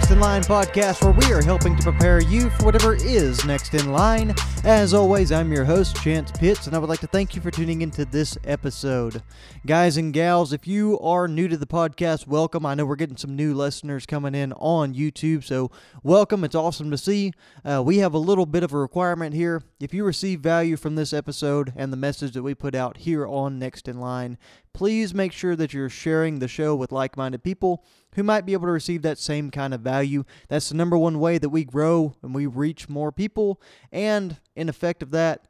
Next in Line podcast, where we are helping to prepare you for whatever is next in line. As always, I'm your host, Chance Pitts, and I would like to thank you for tuning into this episode. Guys and gals, if you are new to the podcast, welcome. I know we're getting some new listeners coming in on YouTube, so welcome. It's awesome to see. Uh, we have a little bit of a requirement here. If you receive value from this episode and the message that we put out here on Next in Line, please make sure that you're sharing the show with like minded people who might be able to receive that same kind of value. That's the number one way that we grow and we reach more people, and in effect of that,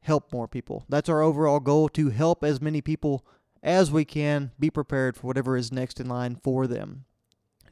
help more people. That's our overall goal to help as many people as we can be prepared for whatever is next in line for them.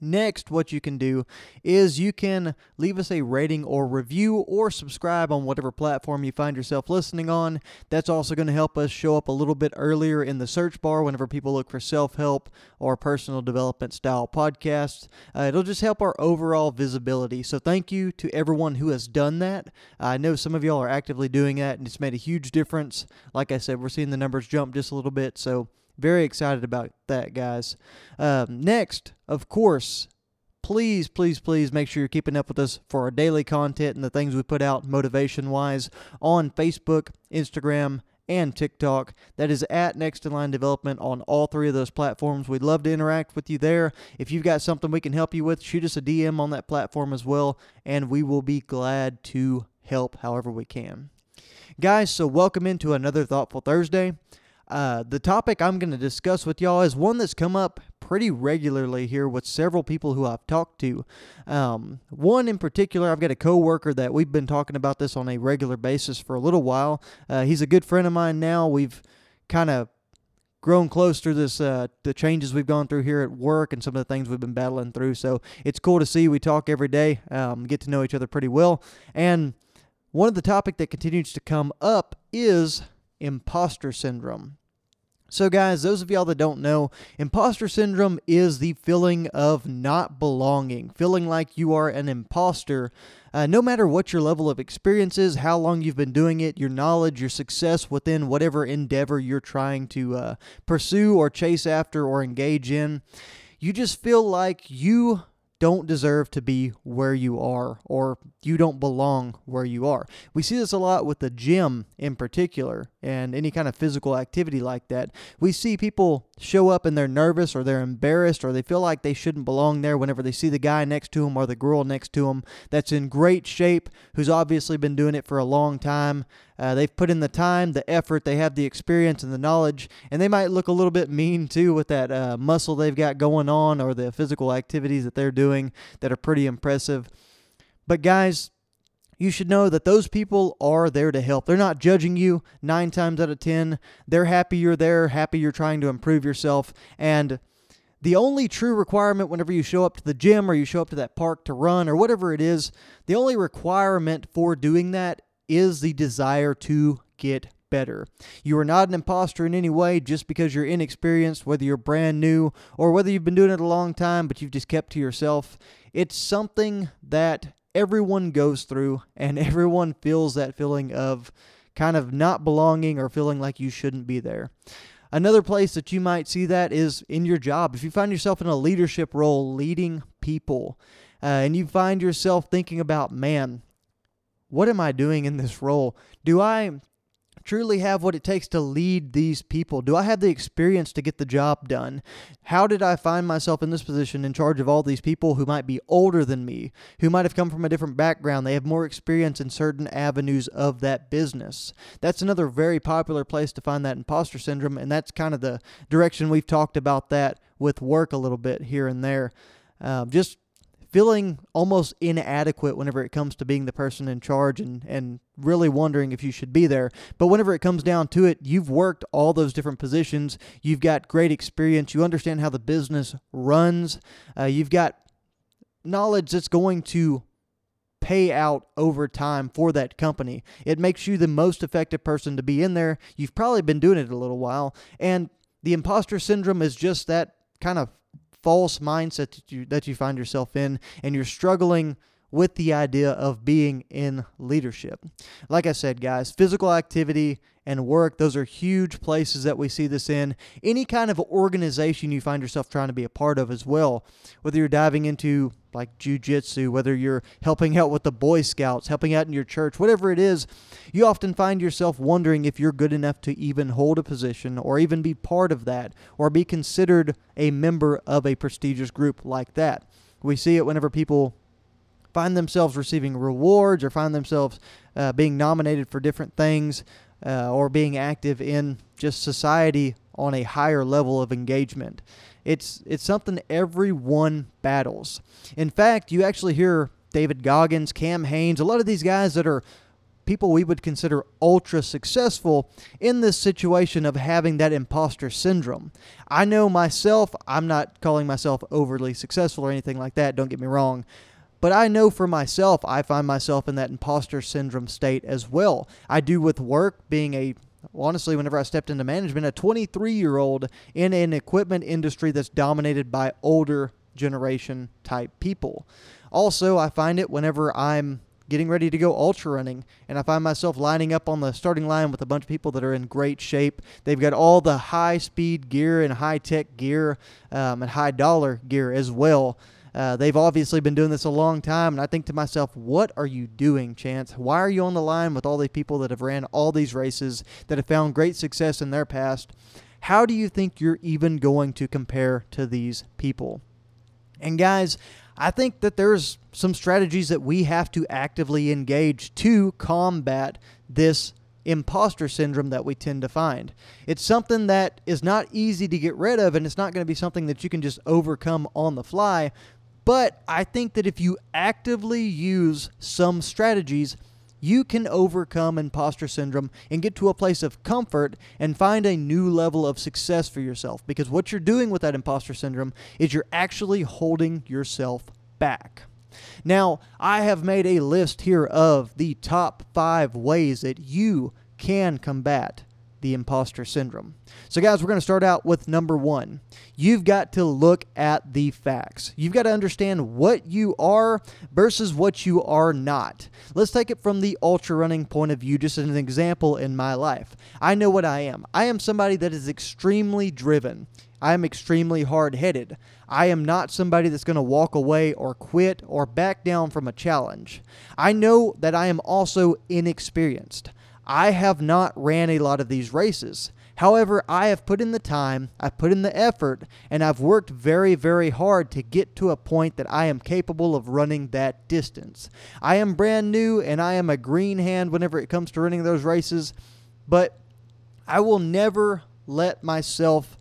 Next, what you can do is you can leave us a rating or review or subscribe on whatever platform you find yourself listening on. That's also going to help us show up a little bit earlier in the search bar whenever people look for self help or personal development style podcasts. Uh, it'll just help our overall visibility. So, thank you to everyone who has done that. I know some of y'all are actively doing that, and it's made a huge difference. Like I said, we're seeing the numbers jump just a little bit. So, very excited about that, guys. Um, next, of course, please, please, please make sure you're keeping up with us for our daily content and the things we put out motivation wise on Facebook, Instagram, and TikTok. That is at Next in Line Development on all three of those platforms. We'd love to interact with you there. If you've got something we can help you with, shoot us a DM on that platform as well, and we will be glad to help however we can. Guys, so welcome into another Thoughtful Thursday. Uh, the topic I'm going to discuss with y'all is one that's come up pretty regularly here with several people who I've talked to. Um, one in particular, I've got a coworker that we've been talking about this on a regular basis for a little while. Uh, he's a good friend of mine now. We've kind of grown close through this uh, the changes we've gone through here at work and some of the things we've been battling through. So it's cool to see. We talk every day, um, get to know each other pretty well, and one of the topic that continues to come up is imposter syndrome. So, guys, those of y'all that don't know, imposter syndrome is the feeling of not belonging, feeling like you are an imposter. Uh, no matter what your level of experience is, how long you've been doing it, your knowledge, your success within whatever endeavor you're trying to uh, pursue or chase after or engage in, you just feel like you don't deserve to be where you are or you don't belong where you are. We see this a lot with the gym in particular and any kind of physical activity like that. We see people show up and they're nervous or they're embarrassed or they feel like they shouldn't belong there whenever they see the guy next to them or the girl next to them that's in great shape who's obviously been doing it for a long time. Uh, they've put in the time, the effort, they have the experience and the knowledge, and they might look a little bit mean too with that uh, muscle they've got going on or the physical activities that they're doing that are pretty impressive. But, guys, you should know that those people are there to help. They're not judging you nine times out of 10. They're happy you're there, happy you're trying to improve yourself. And the only true requirement whenever you show up to the gym or you show up to that park to run or whatever it is, the only requirement for doing that is the desire to get better. You are not an imposter in any way just because you're inexperienced, whether you're brand new or whether you've been doing it a long time but you've just kept to yourself. It's something that everyone goes through and everyone feels that feeling of kind of not belonging or feeling like you shouldn't be there. Another place that you might see that is in your job. If you find yourself in a leadership role leading people uh, and you find yourself thinking about, man, what am I doing in this role? Do I truly have what it takes to lead these people? Do I have the experience to get the job done? How did I find myself in this position in charge of all these people who might be older than me, who might have come from a different background? They have more experience in certain avenues of that business. That's another very popular place to find that imposter syndrome, and that's kind of the direction we've talked about that with work a little bit here and there. Um, just feeling almost inadequate whenever it comes to being the person in charge and, and really wondering if you should be there. But whenever it comes down to it, you've worked all those different positions. You've got great experience. You understand how the business runs. Uh, you've got knowledge that's going to pay out over time for that company. It makes you the most effective person to be in there. You've probably been doing it a little while. And the imposter syndrome is just that kind of false mindset that you that you find yourself in and you're struggling with the idea of being in leadership. Like I said, guys, physical activity and work, those are huge places that we see this in. Any kind of organization you find yourself trying to be a part of as well, whether you're diving into like jujitsu, whether you're helping out with the Boy Scouts, helping out in your church, whatever it is, you often find yourself wondering if you're good enough to even hold a position or even be part of that or be considered a member of a prestigious group like that. We see it whenever people find themselves receiving rewards or find themselves uh, being nominated for different things uh, or being active in just society on a higher level of engagement. It's it's something everyone battles. In fact, you actually hear David Goggins, Cam Hanes, a lot of these guys that are people we would consider ultra successful in this situation of having that imposter syndrome. I know myself, I'm not calling myself overly successful or anything like that, don't get me wrong. But I know for myself, I find myself in that imposter syndrome state as well. I do with work, being a honestly, whenever I stepped into management, a 23 year old in an equipment industry that's dominated by older generation type people. Also, I find it whenever I'm getting ready to go ultra running and I find myself lining up on the starting line with a bunch of people that are in great shape. They've got all the high speed gear and high tech gear um, and high dollar gear as well. Uh, they've obviously been doing this a long time, and I think to myself, what are you doing, Chance? Why are you on the line with all these people that have ran all these races that have found great success in their past? How do you think you're even going to compare to these people? And guys, I think that there's some strategies that we have to actively engage to combat this imposter syndrome that we tend to find. It's something that is not easy to get rid of, and it's not going to be something that you can just overcome on the fly. But I think that if you actively use some strategies, you can overcome imposter syndrome and get to a place of comfort and find a new level of success for yourself. Because what you're doing with that imposter syndrome is you're actually holding yourself back. Now, I have made a list here of the top five ways that you can combat the imposter syndrome. So, guys, we're going to start out with number one. You've got to look at the facts. You've got to understand what you are versus what you are not. Let's take it from the ultra running point of view, just as an example in my life. I know what I am. I am somebody that is extremely driven. I am extremely hard headed. I am not somebody that's going to walk away or quit or back down from a challenge. I know that I am also inexperienced. I have not ran a lot of these races. However, I have put in the time, I've put in the effort, and I've worked very, very hard to get to a point that I am capable of running that distance. I am brand new and I am a green hand whenever it comes to running those races, but I will never let myself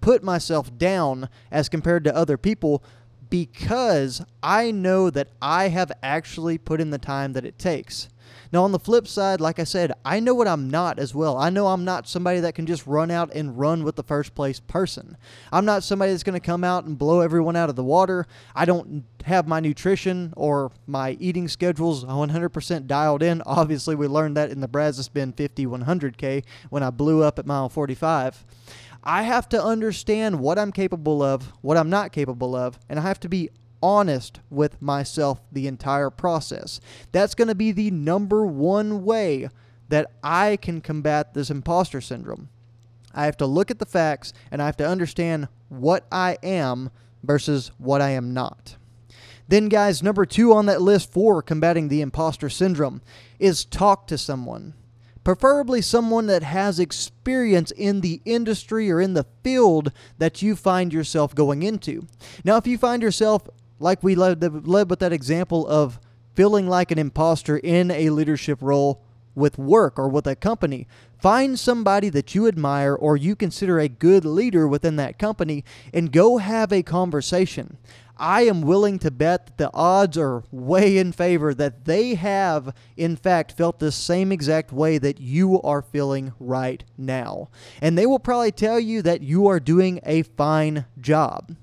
put myself down as compared to other people because I know that I have actually put in the time that it takes. Now, on the flip side, like I said, I know what I'm not as well. I know I'm not somebody that can just run out and run with the first place person. I'm not somebody that's going to come out and blow everyone out of the water. I don't have my nutrition or my eating schedules 100% dialed in. Obviously, we learned that in the Brazos Bend 50 100K when I blew up at mile 45. I have to understand what I'm capable of, what I'm not capable of, and I have to be honest with myself the entire process. That's going to be the number one way that I can combat this imposter syndrome. I have to look at the facts and I have to understand what I am versus what I am not. Then, guys, number two on that list for combating the imposter syndrome is talk to someone. Preferably someone that has experience in the industry or in the field that you find yourself going into. Now, if you find yourself like we led, led with that example of feeling like an imposter in a leadership role with work or with a company. Find somebody that you admire or you consider a good leader within that company and go have a conversation. I am willing to bet that the odds are way in favor that they have, in fact, felt the same exact way that you are feeling right now. And they will probably tell you that you are doing a fine job.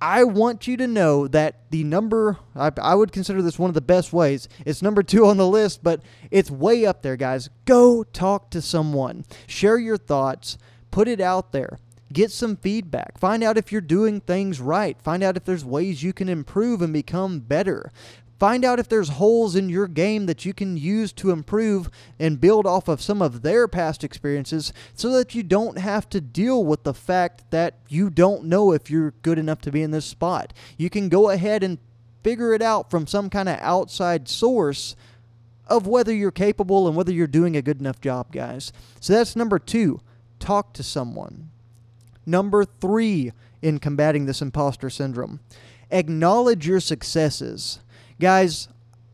I want you to know that the number, I, I, would consider this one of the best ways. It's number two on the list, but it's way up there, guys. Go talk to someone, share your thoughts, put it out there, get some feedback, find out if you're doing things right, find out if there's ways you can improve and become better. Find out if there's holes in your game that you can use to improve and build off of some of their past experiences so that you don't have to deal with the fact that you don't know if you're good enough to be in this spot. You can go ahead and figure it out from some kind of outside source of whether you're capable and whether you're doing a good enough job, guys. So that's number two talk to someone. Number three in combating this imposter syndrome acknowledge your successes. Guys,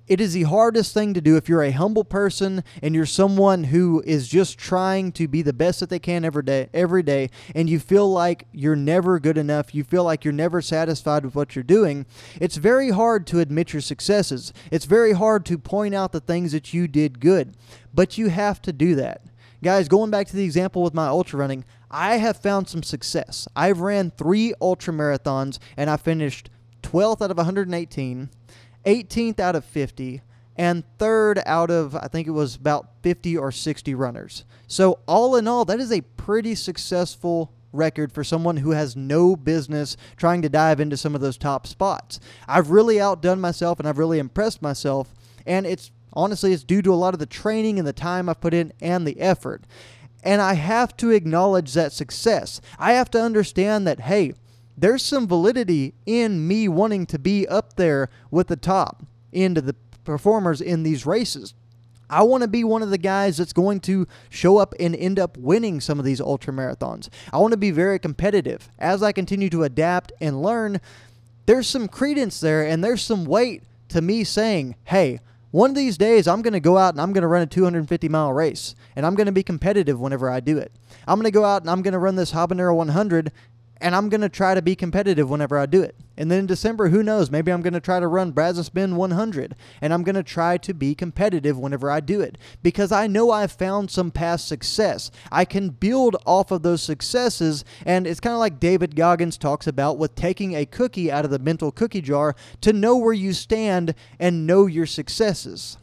it is the hardest thing to do if you're a humble person and you're someone who is just trying to be the best that they can every day every day and you feel like you're never good enough you feel like you're never satisfied with what you're doing it's very hard to admit your successes. It's very hard to point out the things that you did good but you have to do that. Guys going back to the example with my ultra running i have found some success. I've ran three ultra marathons and i finished 12th out of 118 18th out of 50, and third out of, I think it was about 50 or 60 runners. So, all in all, that is a pretty successful record for someone who has no business trying to dive into some of those top spots. I've really outdone myself and I've really impressed myself, and it's honestly it's due to a lot of the training and the time I've put in and the effort. And I have to acknowledge that success. I have to understand that hey, there's some validity in me wanting to be up there with the top end of the performers in these races. I want to be one of the guys that's going to show up and end up winning some of these ultra marathons. I want to be very competitive. As I continue to adapt and learn, there's some credence there and there's some weight to me saying, hey, one of these days I'm going to go out and I'm going to run a 250 mile race and I'm going to be competitive whenever I do it. I'm going to go out and I'm going to run this habanero 100 and I'm going to try to be competitive whenever I do it. And then in December, who knows? Maybe I'm going to try to run Brazos Bend 100, and I'm going to try to be competitive whenever I do it because I know I've found some past success. I can build off of those successes, and it's kind of like David Goggins talks about with taking a cookie out of the mental cookie jar to know where you stand and know your successes.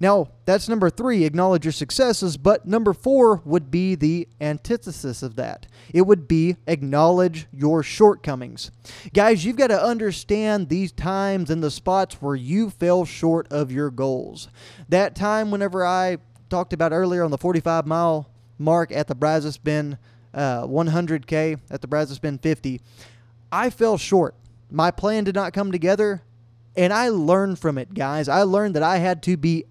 Now, that's number three, acknowledge your successes, but number four would be the antithesis of that. It would be acknowledge your shortcomings. Guys, you've got to understand these times and the spots where you fell short of your goals. That time, whenever I talked about earlier on the 45 mile mark at the Brazos Bend uh, 100K, at the Brazos Bend 50, I fell short. My plan did not come together, and I learned from it, guys. I learned that I had to be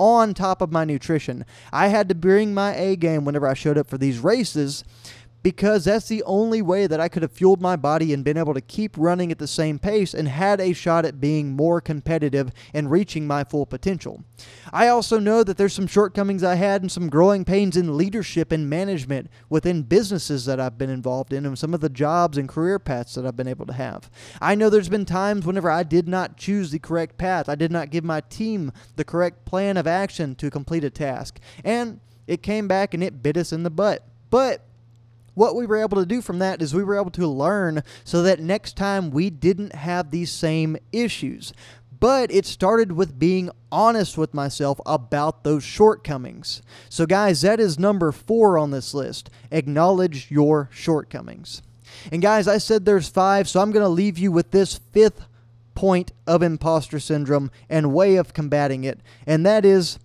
on top of my nutrition. I had to bring my A game whenever I showed up for these races because that's the only way that I could have fueled my body and been able to keep running at the same pace and had a shot at being more competitive and reaching my full potential. I also know that there's some shortcomings I had and some growing pains in leadership and management within businesses that I've been involved in and some of the jobs and career paths that I've been able to have. I know there's been times whenever I did not choose the correct path. I did not give my team the correct plan of action to complete a task. And it came back and it bit us in the butt. But what we were able to do from that is we were able to learn so that next time we didn't have these same issues. But it started with being honest with myself about those shortcomings. So, guys, that is number four on this list. Acknowledge your shortcomings. And, guys, I said there's five, so I'm going to leave you with this fifth point of imposter syndrome and way of combating it, and that is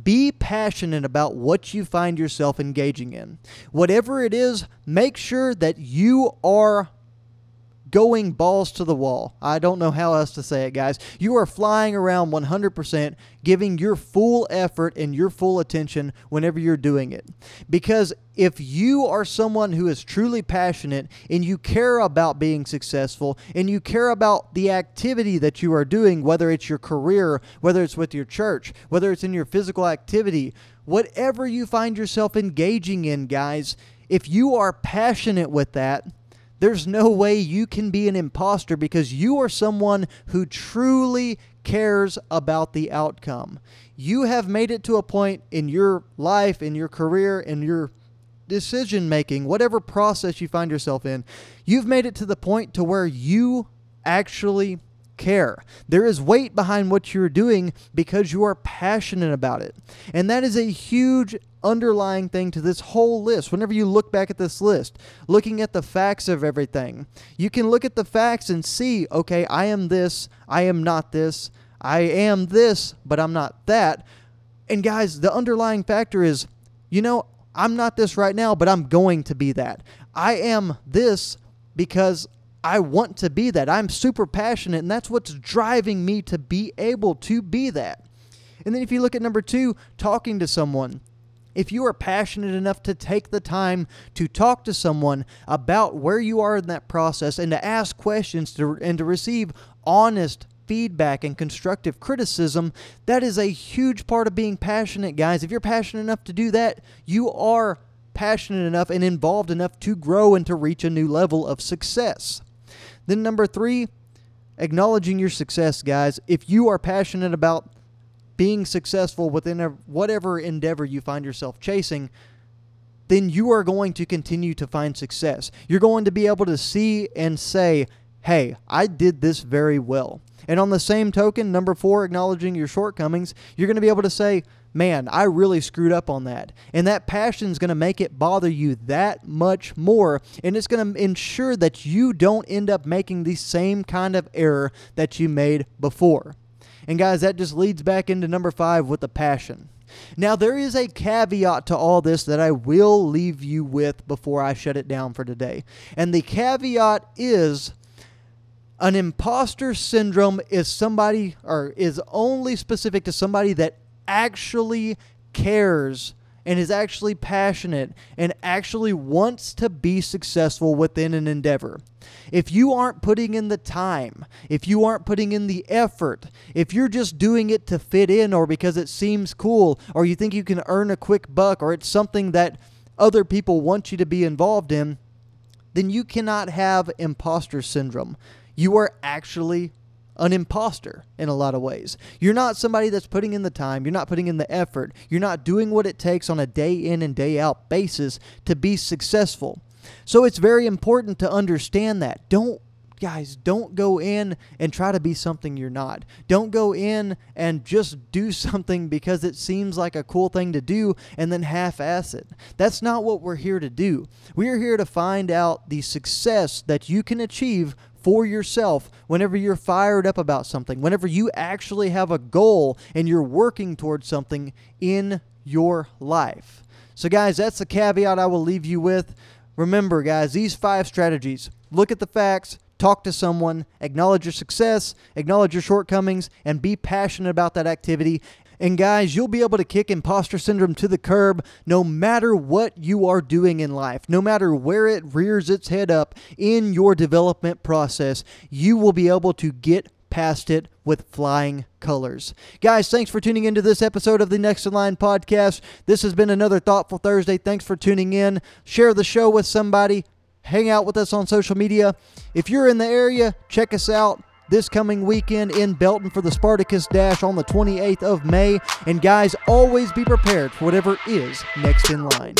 be passionate about what you find yourself engaging in. Whatever it is, make sure that you are going balls to the wall. I don't know how else to say it, guys. You are flying around 100%, giving your full effort and your full attention whenever you're doing it. Because if you are someone who is truly passionate and you care about being successful and you care about the activity that you are doing, whether it's your career, whether it's with your church, whether it's in your physical activity, whatever you find yourself engaging in, guys, if you are passionate with that, there's no way you can be an imposter because you are someone who truly cares about the outcome. You have made it to a point in your life, in your career, in your decision making, whatever process you find yourself in, you've made it to the point to where you actually care. There is weight behind what you're doing because you are passionate about it. And that is a huge underlying thing to this whole list. Whenever you look back at this list, looking at the facts of everything, you can look at the facts and see, okay, I am this, I am not this. I am this, but I'm not that. And guys, the underlying factor is, you know, I'm not this right now, but I'm going to be that. I am this because I want to be that. I'm super passionate, and that's what's driving me to be able to be that. And then if you look at number two, talking to someone. If you are passionate enough to take the time to talk to someone about where you are in that process and to ask questions to, and to receive honest feedback and constructive criticism, that is a huge part of being passionate, guys. If you're passionate enough to do that, you are passionate enough and involved enough to grow and to reach a new level of success. Then, number three, acknowledging your success, guys. If you are passionate about being successful within a, whatever endeavor you find yourself chasing, then you are going to continue to find success. You're going to be able to see and say, hey, I did this very well. And on the same token, number four, acknowledging your shortcomings, you're going to be able to say, man, I really screwed up on that. And that passion is going to make it bother you that much more. And it's going to ensure that you don't end up making the same kind of error that you made before. And guys, that just leads back into number five with the passion. Now, there is a caveat to all this that I will leave you with before I shut it down for today. And the caveat is an imposter syndrome is somebody or is only specific to somebody that actually cares and is actually passionate and actually wants to be successful within an endeavor. If you aren't putting in the time, if you aren't putting in the effort, if you're just doing it to fit in or because it seems cool or you think you can earn a quick buck or it's something that other people want you to be involved in, then you cannot have imposter syndrome you are actually an imposter in a lot of ways. You're not somebody that's putting in the time, you're not putting in the effort, you're not doing what it takes on a day in and day out basis to be successful. So it's very important to understand that. Don't guys, don't go in and try to be something you're not. Don't go in and just do something because it seems like a cool thing to do and then half ass it. That's not what we're here to do. We are here to find out the success that you can achieve for yourself whenever you're fired up about something, whenever you actually have a goal and you're working towards something in your life. So, guys, that's the caveat I will leave you with. Remember, guys, these five strategies look at the facts, talk to someone, acknowledge your success, acknowledge your shortcomings, and be passionate about that activity. And guys, you'll be able to kick imposter syndrome to the curb no matter what you are doing in life, no matter where it rears its head up in your development process. You will be able to get past it with flying colors. Guys, thanks for tuning into this episode of the Next in Line podcast. This has been another Thoughtful Thursday. Thanks for tuning in. Share the show with somebody. Hang out with us on social media. If you're in the area, check us out this coming weekend in Belton for the Spartacus Dash on the 28th of May. And guys, always be prepared for whatever is next in line.